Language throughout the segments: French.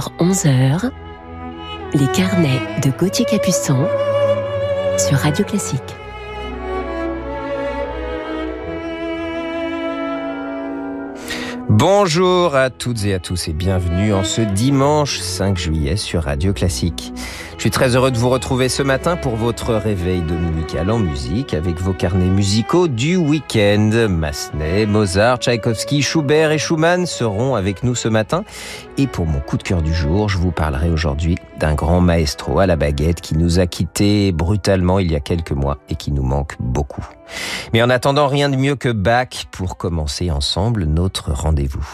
10h-11h, les carnets de Gauthier Capuçon sur Radio Classique. Bonjour à toutes et à tous et bienvenue en ce dimanche 5 juillet sur Radio Classique. Je suis très heureux de vous retrouver ce matin pour votre réveil dominical en musique avec vos carnets musicaux du week-end. Massenet, Mozart, Tchaïkovski, Schubert et Schumann seront avec nous ce matin. Et pour mon coup de cœur du jour, je vous parlerai aujourd'hui d'un grand maestro à la baguette qui nous a quittés brutalement il y a quelques mois et qui nous manque beaucoup. Mais en attendant, rien de mieux que Bach pour commencer ensemble notre rendez-vous.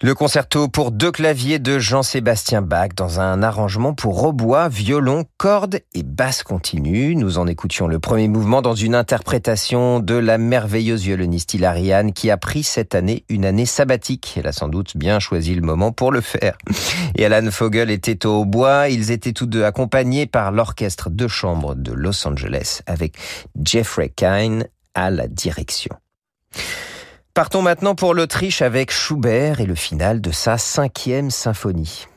Le concerto pour deux claviers de Jean-Sébastien Bach dans un arrangement pour hautbois, violon, cordes et basse continue. Nous en écoutions le premier mouvement dans une interprétation de la merveilleuse violoniste Hilariane qui a pris cette année une année sabbatique. Elle a sans doute bien choisi le moment pour le faire. Et Alan Fogel était au hautbois. Ils étaient tous deux accompagnés par l'orchestre de chambre de Los Angeles avec Jeffrey Kine à la direction. Partons maintenant pour l'Autriche avec Schubert et le final de sa cinquième symphonie.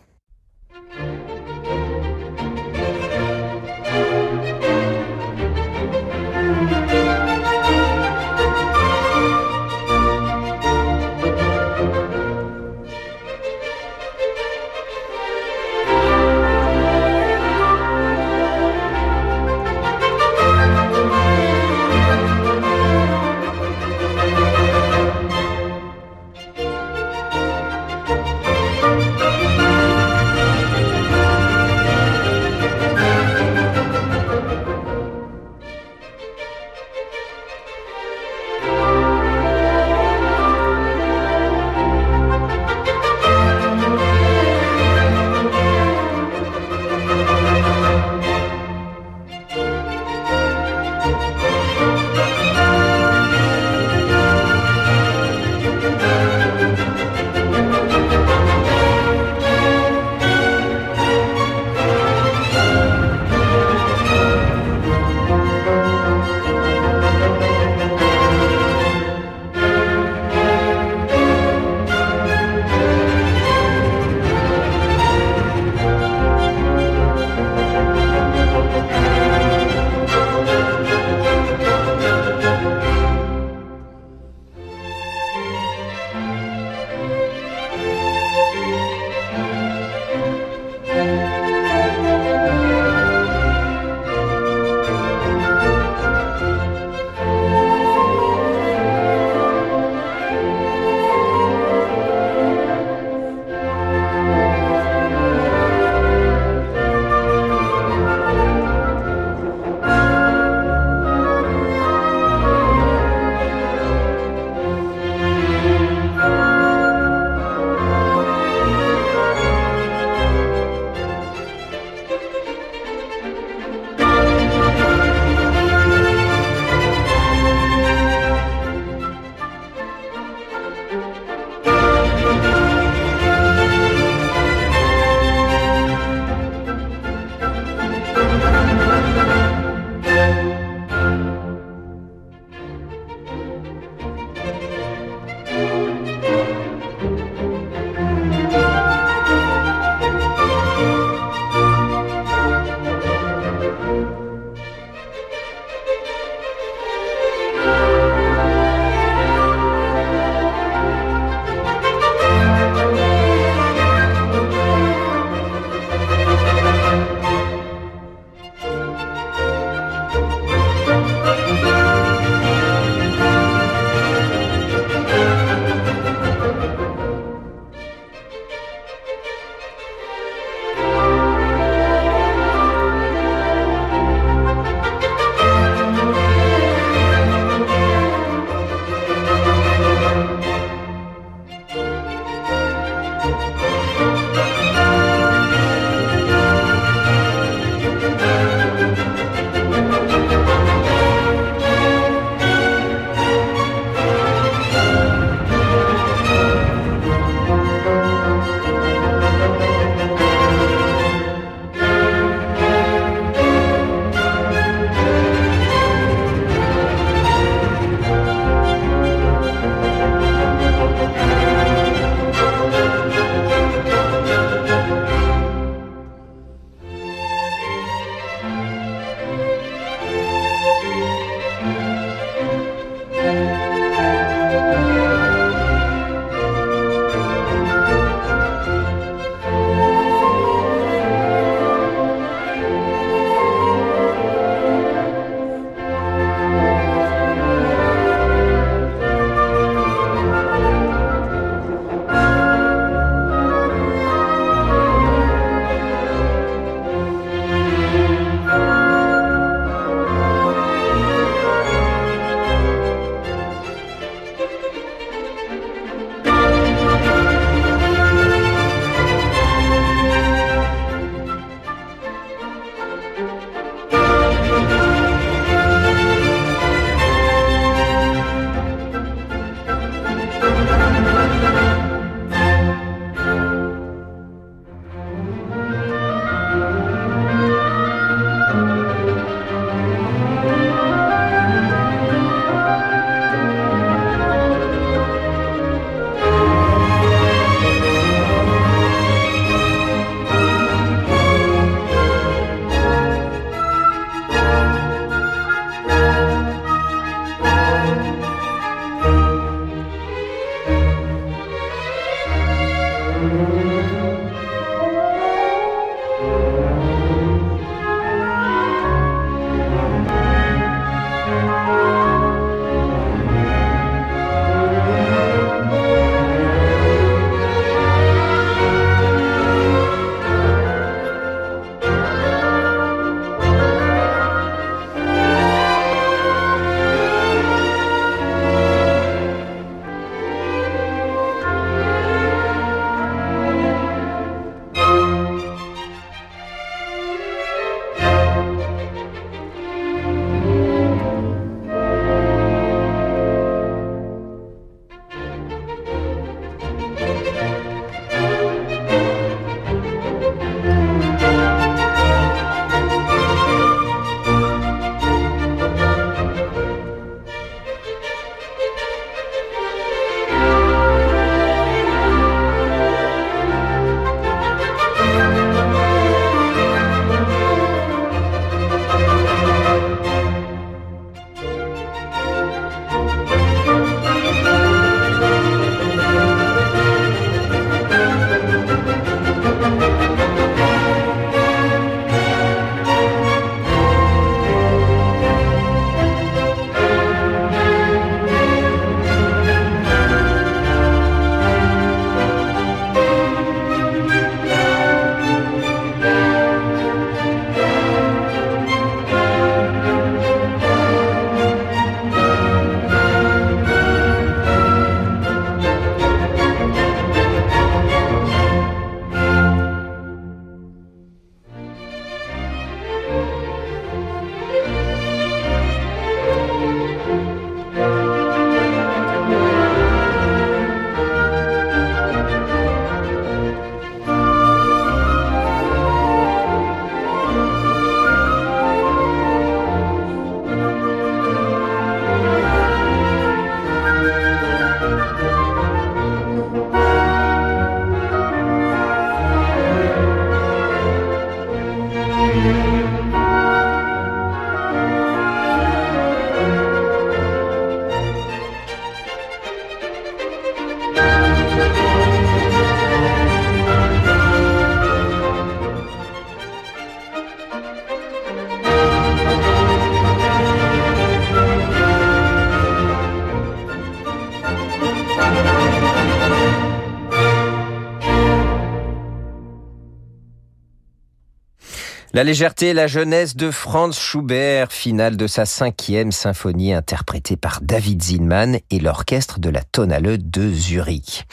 La légèreté et la jeunesse de Franz Schubert, finale de sa cinquième symphonie interprétée par David Zinman et l'orchestre de la Tonale de Zurich.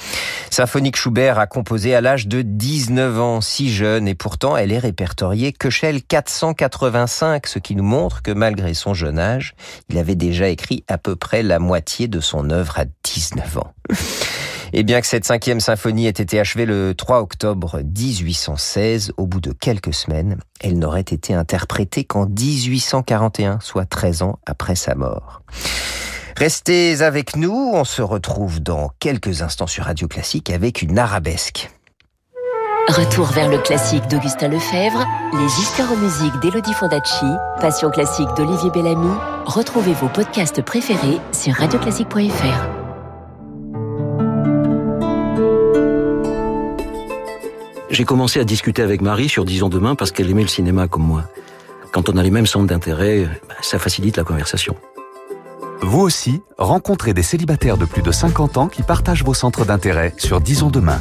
Symphonique Schubert a composé à l'âge de 19 ans, si jeune, et pourtant elle est répertoriée chez 485, ce qui nous montre que malgré son jeune âge, il avait déjà écrit à peu près la moitié de son œuvre à 19 ans. Et bien que cette cinquième symphonie ait été achevée le 3 octobre 1816, au bout de quelques semaines, elle n'aurait été interprétée qu'en 1841, soit 13 ans après sa mort. Restez avec nous, on se retrouve dans quelques instants sur Radio Classique avec une arabesque. Retour vers le classique d'Augustin Lefebvre, les histoires musique d'Elodie Fondacci, Passion classique d'Olivier Bellamy. Retrouvez vos podcasts préférés sur radioclassique.fr. J'ai commencé à discuter avec Marie sur Disons demain parce qu'elle aimait le cinéma comme moi. Quand on a les mêmes centres d'intérêt, bah, ça facilite la conversation. Vous aussi, rencontrez des célibataires de plus de 50 ans qui partagent vos centres d'intérêt sur Disons demain.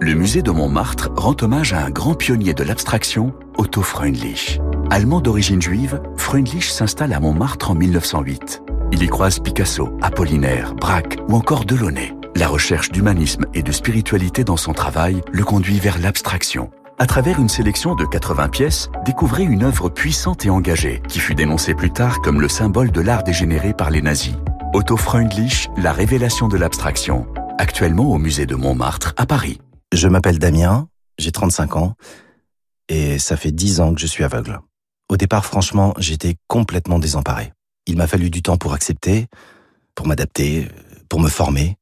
Le musée de Montmartre rend hommage à un grand pionnier de l'abstraction, Otto Freundlich. Allemand d'origine juive, Freundlich s'installe à Montmartre en 1908. Il y croise Picasso, Apollinaire, Braque ou encore Delaunay. La recherche d'humanisme et de spiritualité dans son travail le conduit vers l'abstraction. À travers une sélection de 80 pièces, découvrez une œuvre puissante et engagée, qui fut dénoncée plus tard comme le symbole de l'art dégénéré par les nazis. Otto Freundlich, la révélation de l'abstraction, actuellement au musée de Montmartre à Paris. Je m'appelle Damien, j'ai 35 ans, et ça fait 10 ans que je suis aveugle. Au départ, franchement, j'étais complètement désemparé. Il m'a fallu du temps pour accepter, pour m'adapter, pour me former,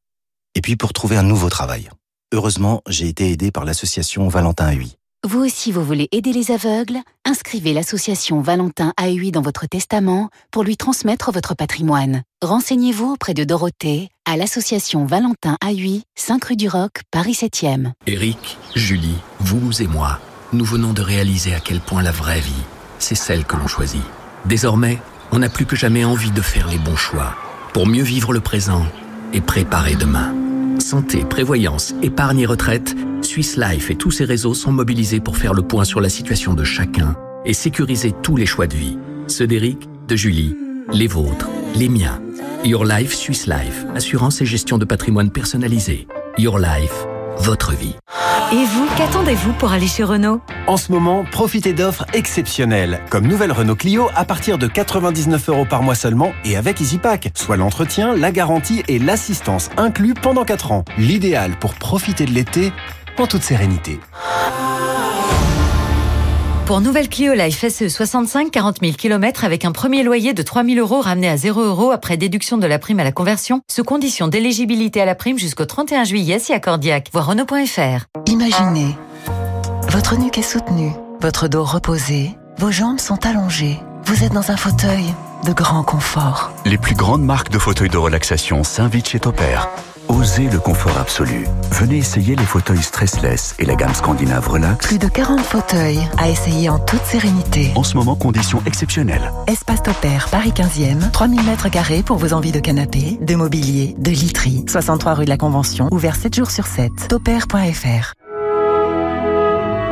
et puis pour trouver un nouveau travail. Heureusement, j'ai été aidé par l'association Valentin AUI. Vous aussi, vous voulez aider les aveugles? Inscrivez l'association Valentin AUI dans votre testament pour lui transmettre votre patrimoine. Renseignez-vous auprès de Dorothée à l'association Valentin AUI, 5 rue du Roc, Paris 7e. Eric, Julie, vous et moi, nous venons de réaliser à quel point la vraie vie, c'est celle que l'on choisit. Désormais, on n'a plus que jamais envie de faire les bons choix pour mieux vivre le présent et préparer demain. Santé, prévoyance, épargne et retraite, Swiss Life et tous ses réseaux sont mobilisés pour faire le point sur la situation de chacun et sécuriser tous les choix de vie. Ceux d'Éric, de Julie, les vôtres, les miens. Your Life Swiss Life, assurance et gestion de patrimoine personnalisé. Your Life, votre vie. Et vous, qu'attendez-vous pour aller chez Renault En ce moment, profitez d'offres exceptionnelles, comme nouvelle Renault Clio à partir de 99 euros par mois seulement et avec EasyPack, soit l'entretien, la garantie et l'assistance inclus pendant 4 ans. L'idéal pour profiter de l'été en toute sérénité. Pour nouvelle Clio Life SE 65, 40 000 km avec un premier loyer de 3 000 euros ramené à 0 euros après déduction de la prime à la conversion, sous condition d'éligibilité à la prime jusqu'au 31 juillet si accordiaque. Voir Renault.fr. Imaginez, votre nuque est soutenue, votre dos reposé, vos jambes sont allongées, vous êtes dans un fauteuil de grand confort. Les plus grandes marques de fauteuils de relaxation s'invitent chez Topair. Osez le confort absolu. Venez essayer les fauteuils stressless et la gamme scandinave Relax. Plus de 40 fauteuils à essayer en toute sérénité. En ce moment, conditions exceptionnelles. Espace Topair, Paris 15e, 3000 mètres carrés pour vos envies de canapé, de mobilier, de literie. 63 rue de la Convention, ouvert 7 jours sur 7. Topair.fr.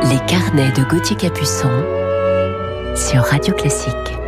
Les carnets de Gauthier Capuçon sur Radio Classique.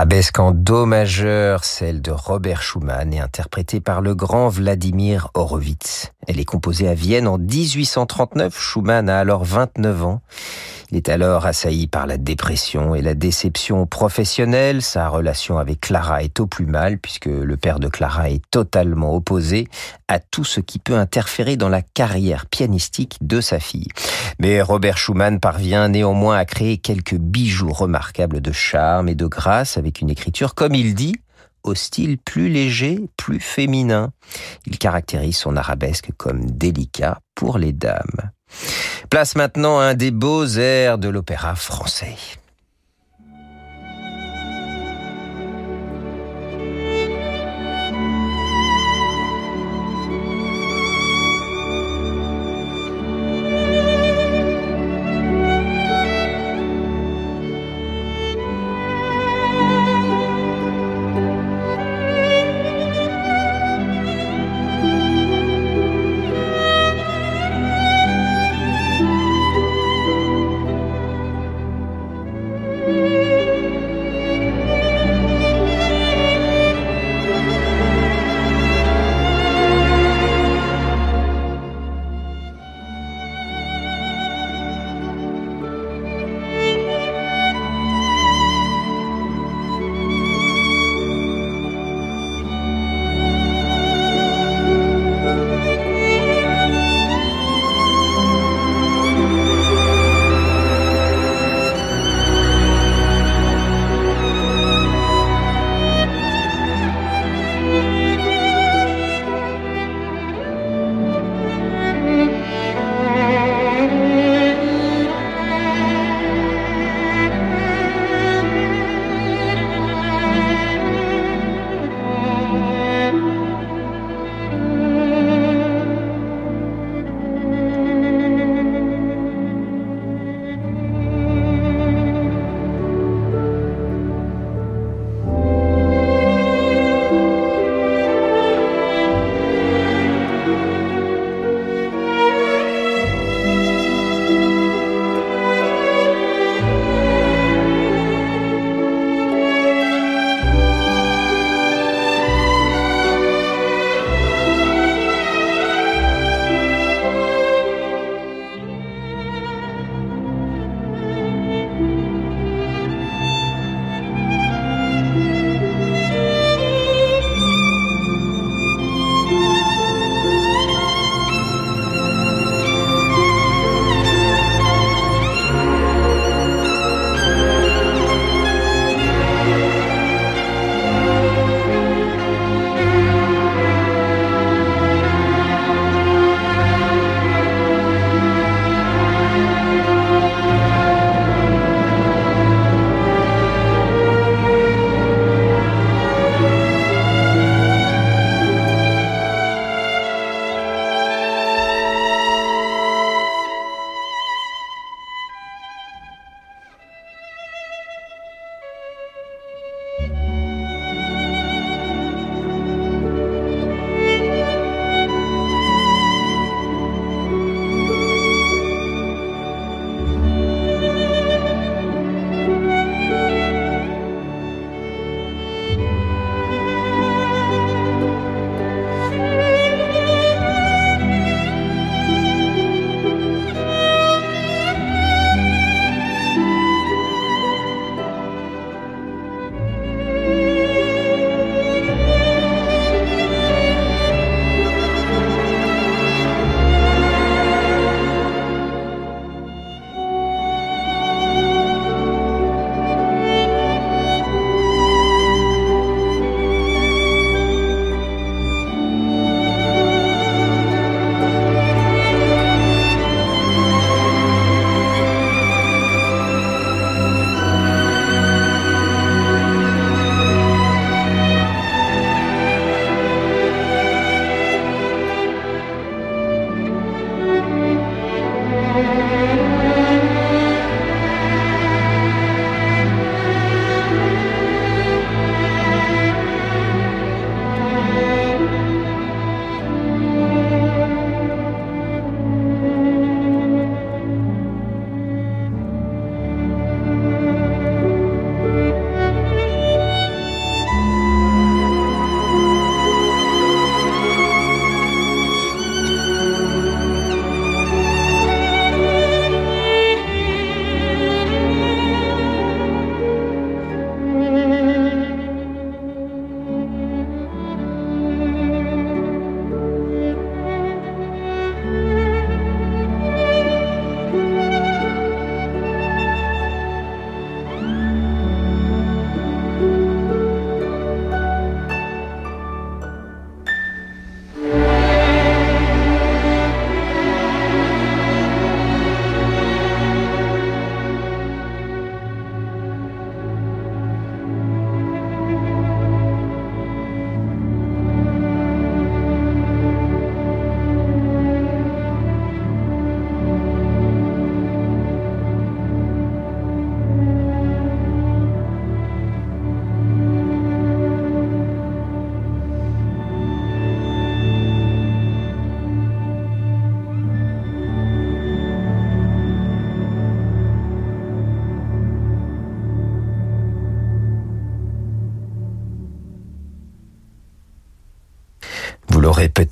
Arabesque en do majeur, celle de Robert Schumann, est interprétée par le grand Vladimir Horowitz. Elle est composée à Vienne en 1839. Schumann a alors 29 ans. Il est alors assailli par la dépression et la déception professionnelle. Sa relation avec Clara est au plus mal puisque le père de Clara est totalement opposé à tout ce qui peut interférer dans la carrière pianistique de sa fille. Mais Robert Schumann parvient néanmoins à créer quelques bijoux remarquables de charme et de grâce avec une écriture, comme il dit, au style plus léger, plus féminin. Il caractérise son arabesque comme délicat pour les dames. Place maintenant un des beaux airs de l'opéra français.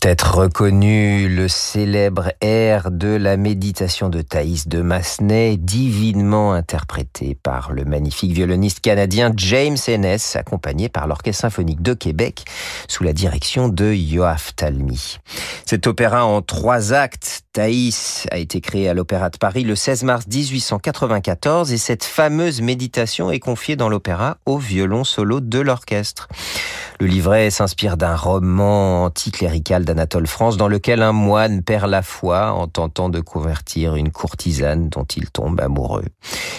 Peut-être reconnu le célèbre air de la méditation de Thaïs de Massenet, divinement interprété par le magnifique violoniste canadien James Ennis, accompagné par l'Orchestre symphonique de Québec sous la direction de Yoav Talmi. Cet opéra en trois actes, Thaïs, a été créé à l'Opéra de Paris le 16 mars 1894 et cette fameuse méditation est confiée dans l'opéra au violon solo de l'orchestre. Le livret s'inspire d'un roman anticlérical d'Anatole France dans lequel un moine perd la foi en tentant de convertir une courtisane dont il tombe amoureux.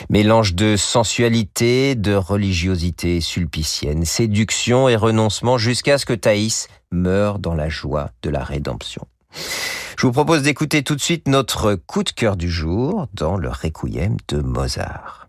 Mélange de sensualité, de religiosité sulpicienne, séduction et renoncement jusqu'à ce que Thaïs meure dans la joie de la rédemption. Je vous propose d'écouter tout de suite notre coup de cœur du jour dans le Requiem de Mozart.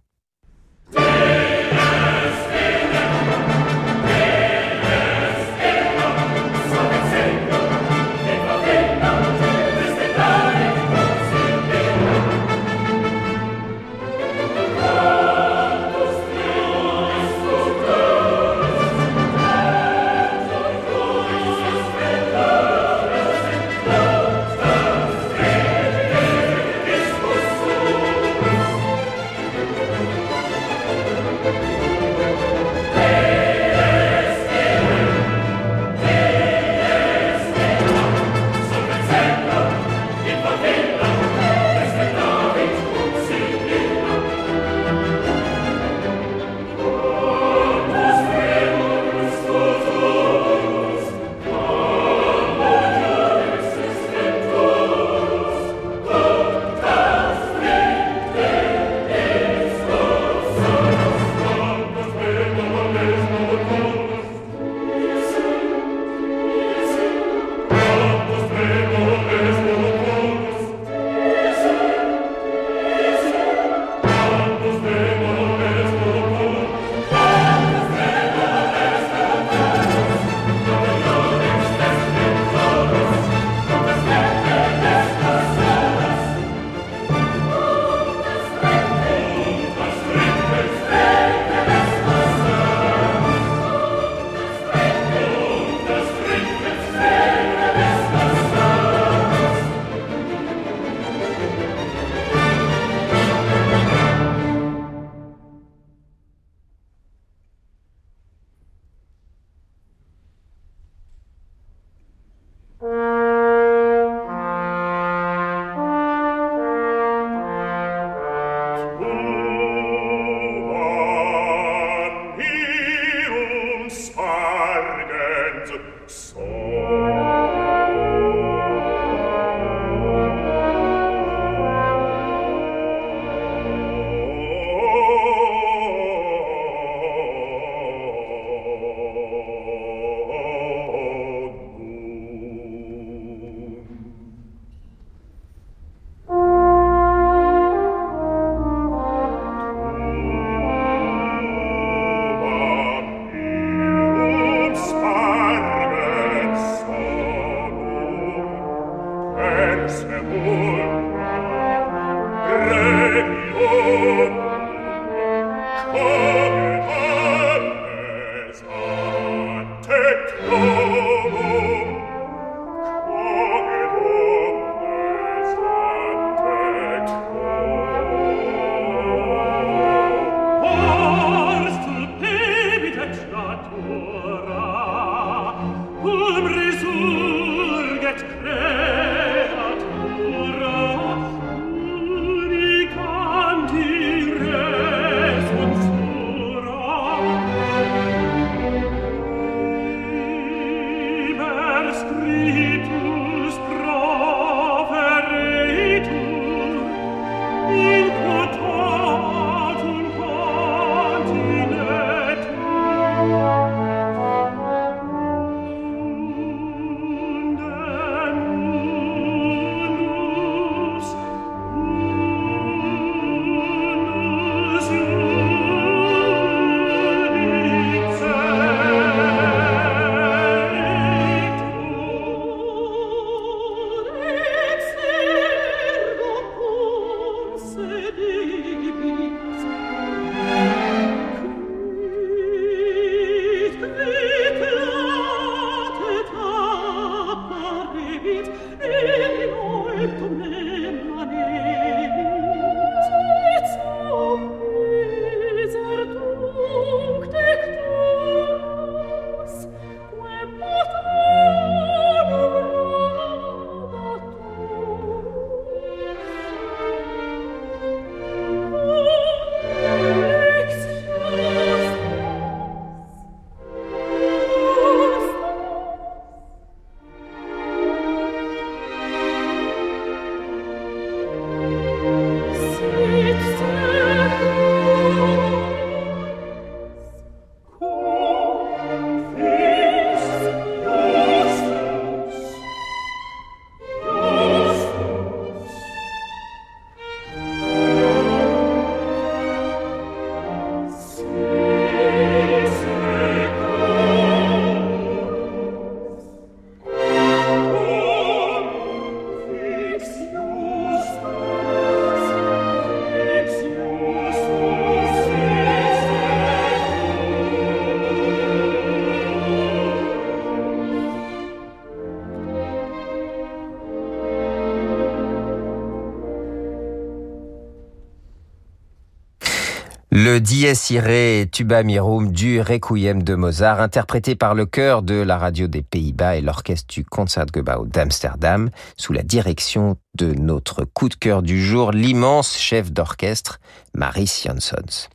Dies Irae Tuba Mirum du Requiem de Mozart, interprété par le chœur de la radio des Pays-Bas et l'orchestre du Concertgebouw d'Amsterdam, sous la direction de notre coup de cœur du jour, l'immense chef d'orchestre, Maris Jansons.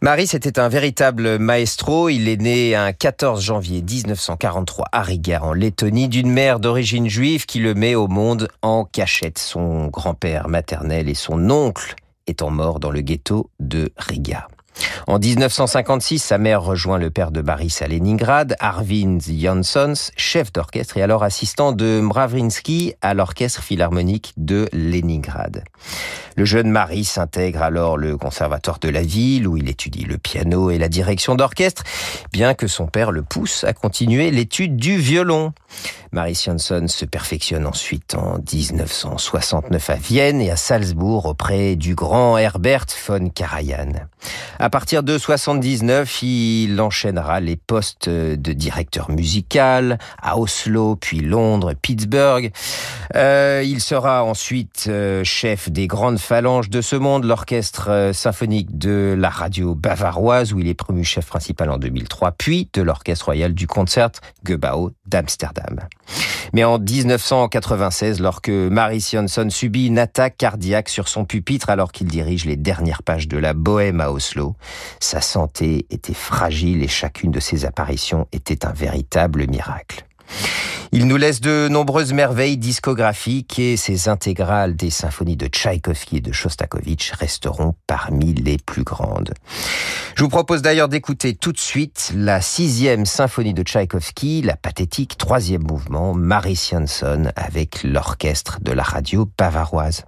Maris était un véritable maestro. Il est né un 14 janvier 1943 à Riga, en Lettonie, d'une mère d'origine juive qui le met au monde en cachette. Son grand-père maternel et son oncle étant mort dans le ghetto de Riga. En 1956, sa mère rejoint le père de Baris à Leningrad, Arvind Janssons, chef d'orchestre et alors assistant de Mravrinsky à l'orchestre philharmonique de Leningrad. Le jeune Marie s'intègre alors le conservatoire de la ville où il étudie le piano et la direction d'orchestre, bien que son père le pousse à continuer l'étude du violon. Marie Jansson se perfectionne ensuite en 1969 à Vienne et à Salzbourg auprès du grand Herbert von Karajan. À partir de 79, il enchaînera les postes de directeur musical à Oslo, puis Londres, Pittsburgh. Euh, il sera ensuite euh, chef des grandes phalanges de ce monde, l'orchestre euh, symphonique de la radio bavaroise, où il est promu chef principal en 2003, puis de l'orchestre royal du concert Goebau d'Amsterdam. Mais en 1996, lorsque Maris Jansson subit une attaque cardiaque sur son pupitre alors qu'il dirige les dernières pages de la Bohème à Oslo, sa santé était fragile et chacune de ses apparitions était un véritable miracle. Il nous laisse de nombreuses merveilles discographiques et ses intégrales des symphonies de Tchaïkovski et de Shostakovich resteront parmi les plus grandes. Je vous propose d'ailleurs d'écouter tout de suite la sixième symphonie de Tchaïkovski, la pathétique troisième mouvement, Maris Jansson avec l'orchestre de la radio bavaroise.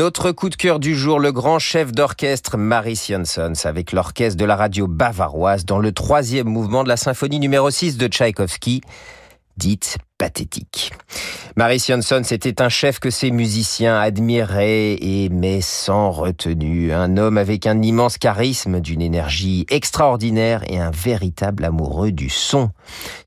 Notre coup de cœur du jour, le grand chef d'orchestre Maris Janssons avec l'orchestre de la radio bavaroise dans le troisième mouvement de la symphonie numéro 6 de Tchaïkovski, dite pathétique. Maris Jansson, c'était un chef que ses musiciens admiraient et aimaient sans retenue. Un homme avec un immense charisme, d'une énergie extraordinaire et un véritable amoureux du son.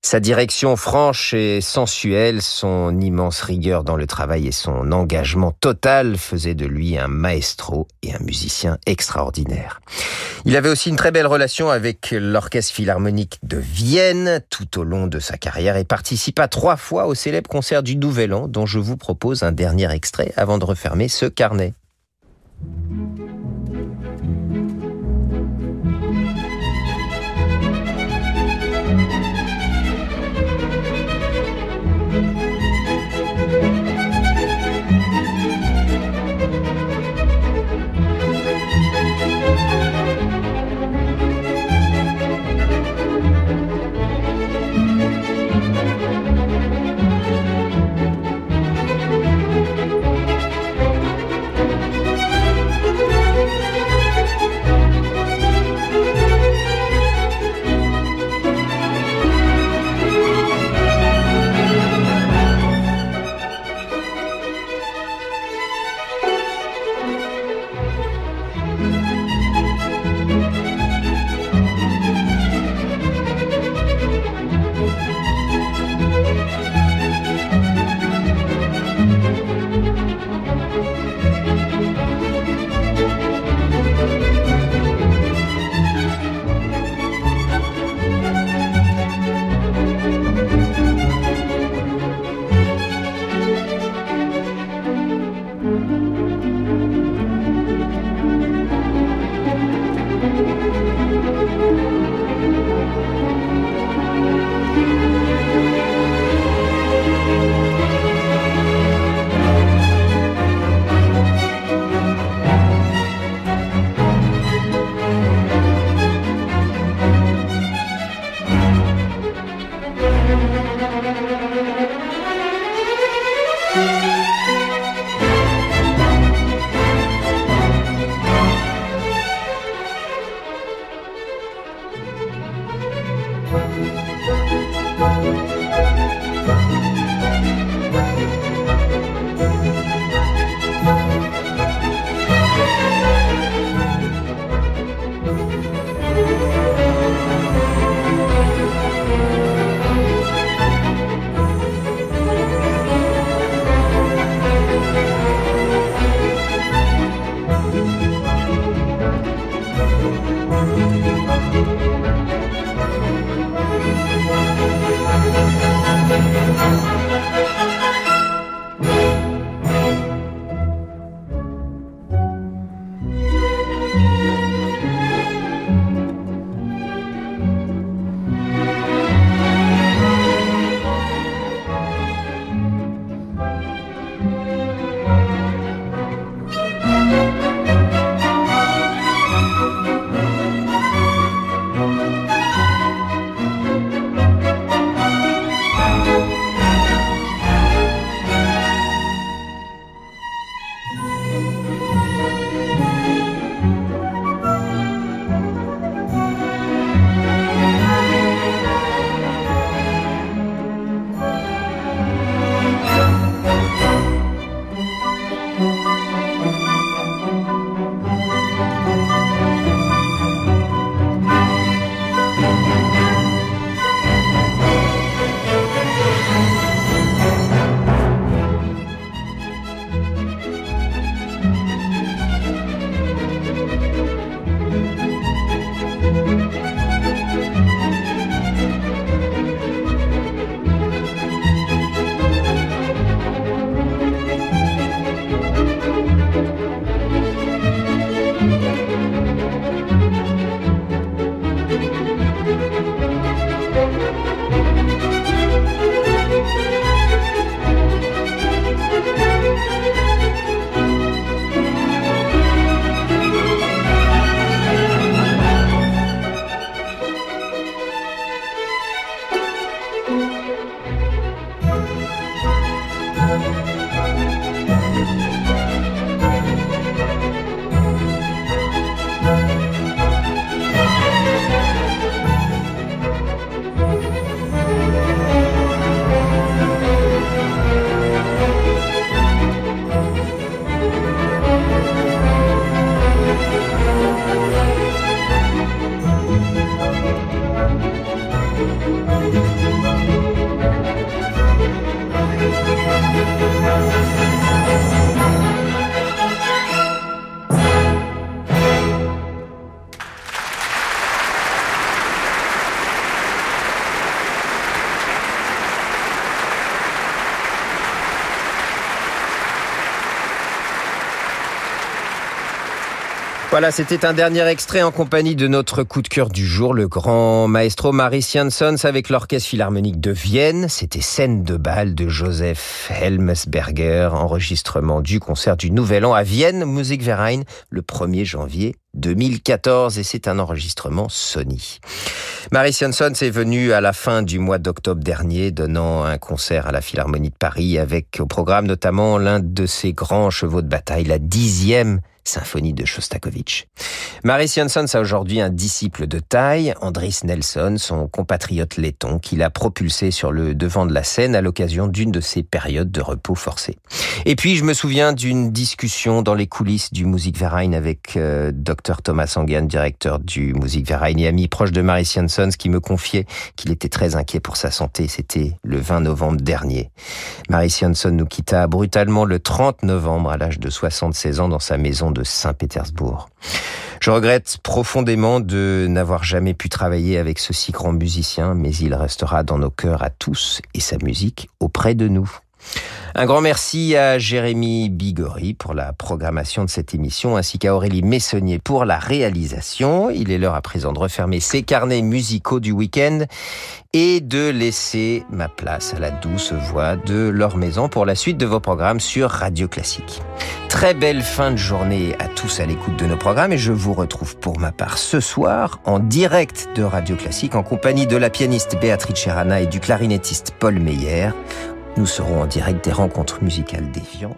Sa direction franche et sensuelle, son immense rigueur dans le travail et son engagement total faisaient de lui un maestro et un musicien extraordinaire. Il avait aussi une très belle relation avec l'Orchestre Philharmonique de Vienne tout au long de sa carrière et participa trois fois au célèbre concert du Nouvel An dont je vous propose un dernier extrait avant de refermer ce carnet. Voilà, c'était un dernier extrait en compagnie de notre coup de cœur du jour, le grand maestro Maris Jansons avec l'Orchestre Philharmonique de Vienne. C'était Scène de bal de Joseph Helmsberger, enregistrement du concert du Nouvel An à Vienne, Musikverein, le 1er janvier 2014 et c'est un enregistrement Sony. Marie Jansson est venue à la fin du mois d'octobre dernier, donnant un concert à la Philharmonie de Paris avec au programme notamment l'un de ses grands chevaux de bataille, la dixième symphonie de Shostakovich. Marie Jansson a aujourd'hui un disciple de taille, Andris Nelson, son compatriote letton, qui l'a propulsé sur le devant de la scène à l'occasion d'une de ses périodes de repos forcé. Et puis, je me souviens d'une discussion dans les coulisses du Musikverein avec euh, Dr Thomas Angan, directeur du Musikverein et ami proche de Marie Jansson, qui me confiait qu'il était très inquiet pour sa santé. C'était le 20 novembre dernier. Marie Jansson nous quitta brutalement le 30 novembre à l'âge de 76 ans dans sa maison de Saint-Pétersbourg. Je regrette profondément de n'avoir jamais pu travailler avec ce si grand musicien, mais il restera dans nos cœurs à tous et sa musique auprès de nous. Un grand merci à Jérémy Bigori pour la programmation de cette émission, ainsi qu'à Aurélie Messonnier pour la réalisation. Il est l'heure à présent de refermer ses carnets musicaux du week-end et de laisser ma place à la douce voix de leur maison pour la suite de vos programmes sur Radio Classique. Très belle fin de journée à tous à l'écoute de nos programmes et je vous retrouve pour ma part ce soir en direct de Radio Classique en compagnie de la pianiste Béatrice Rana et du clarinettiste Paul Meyer nous serons en direct des rencontres musicales d'Evian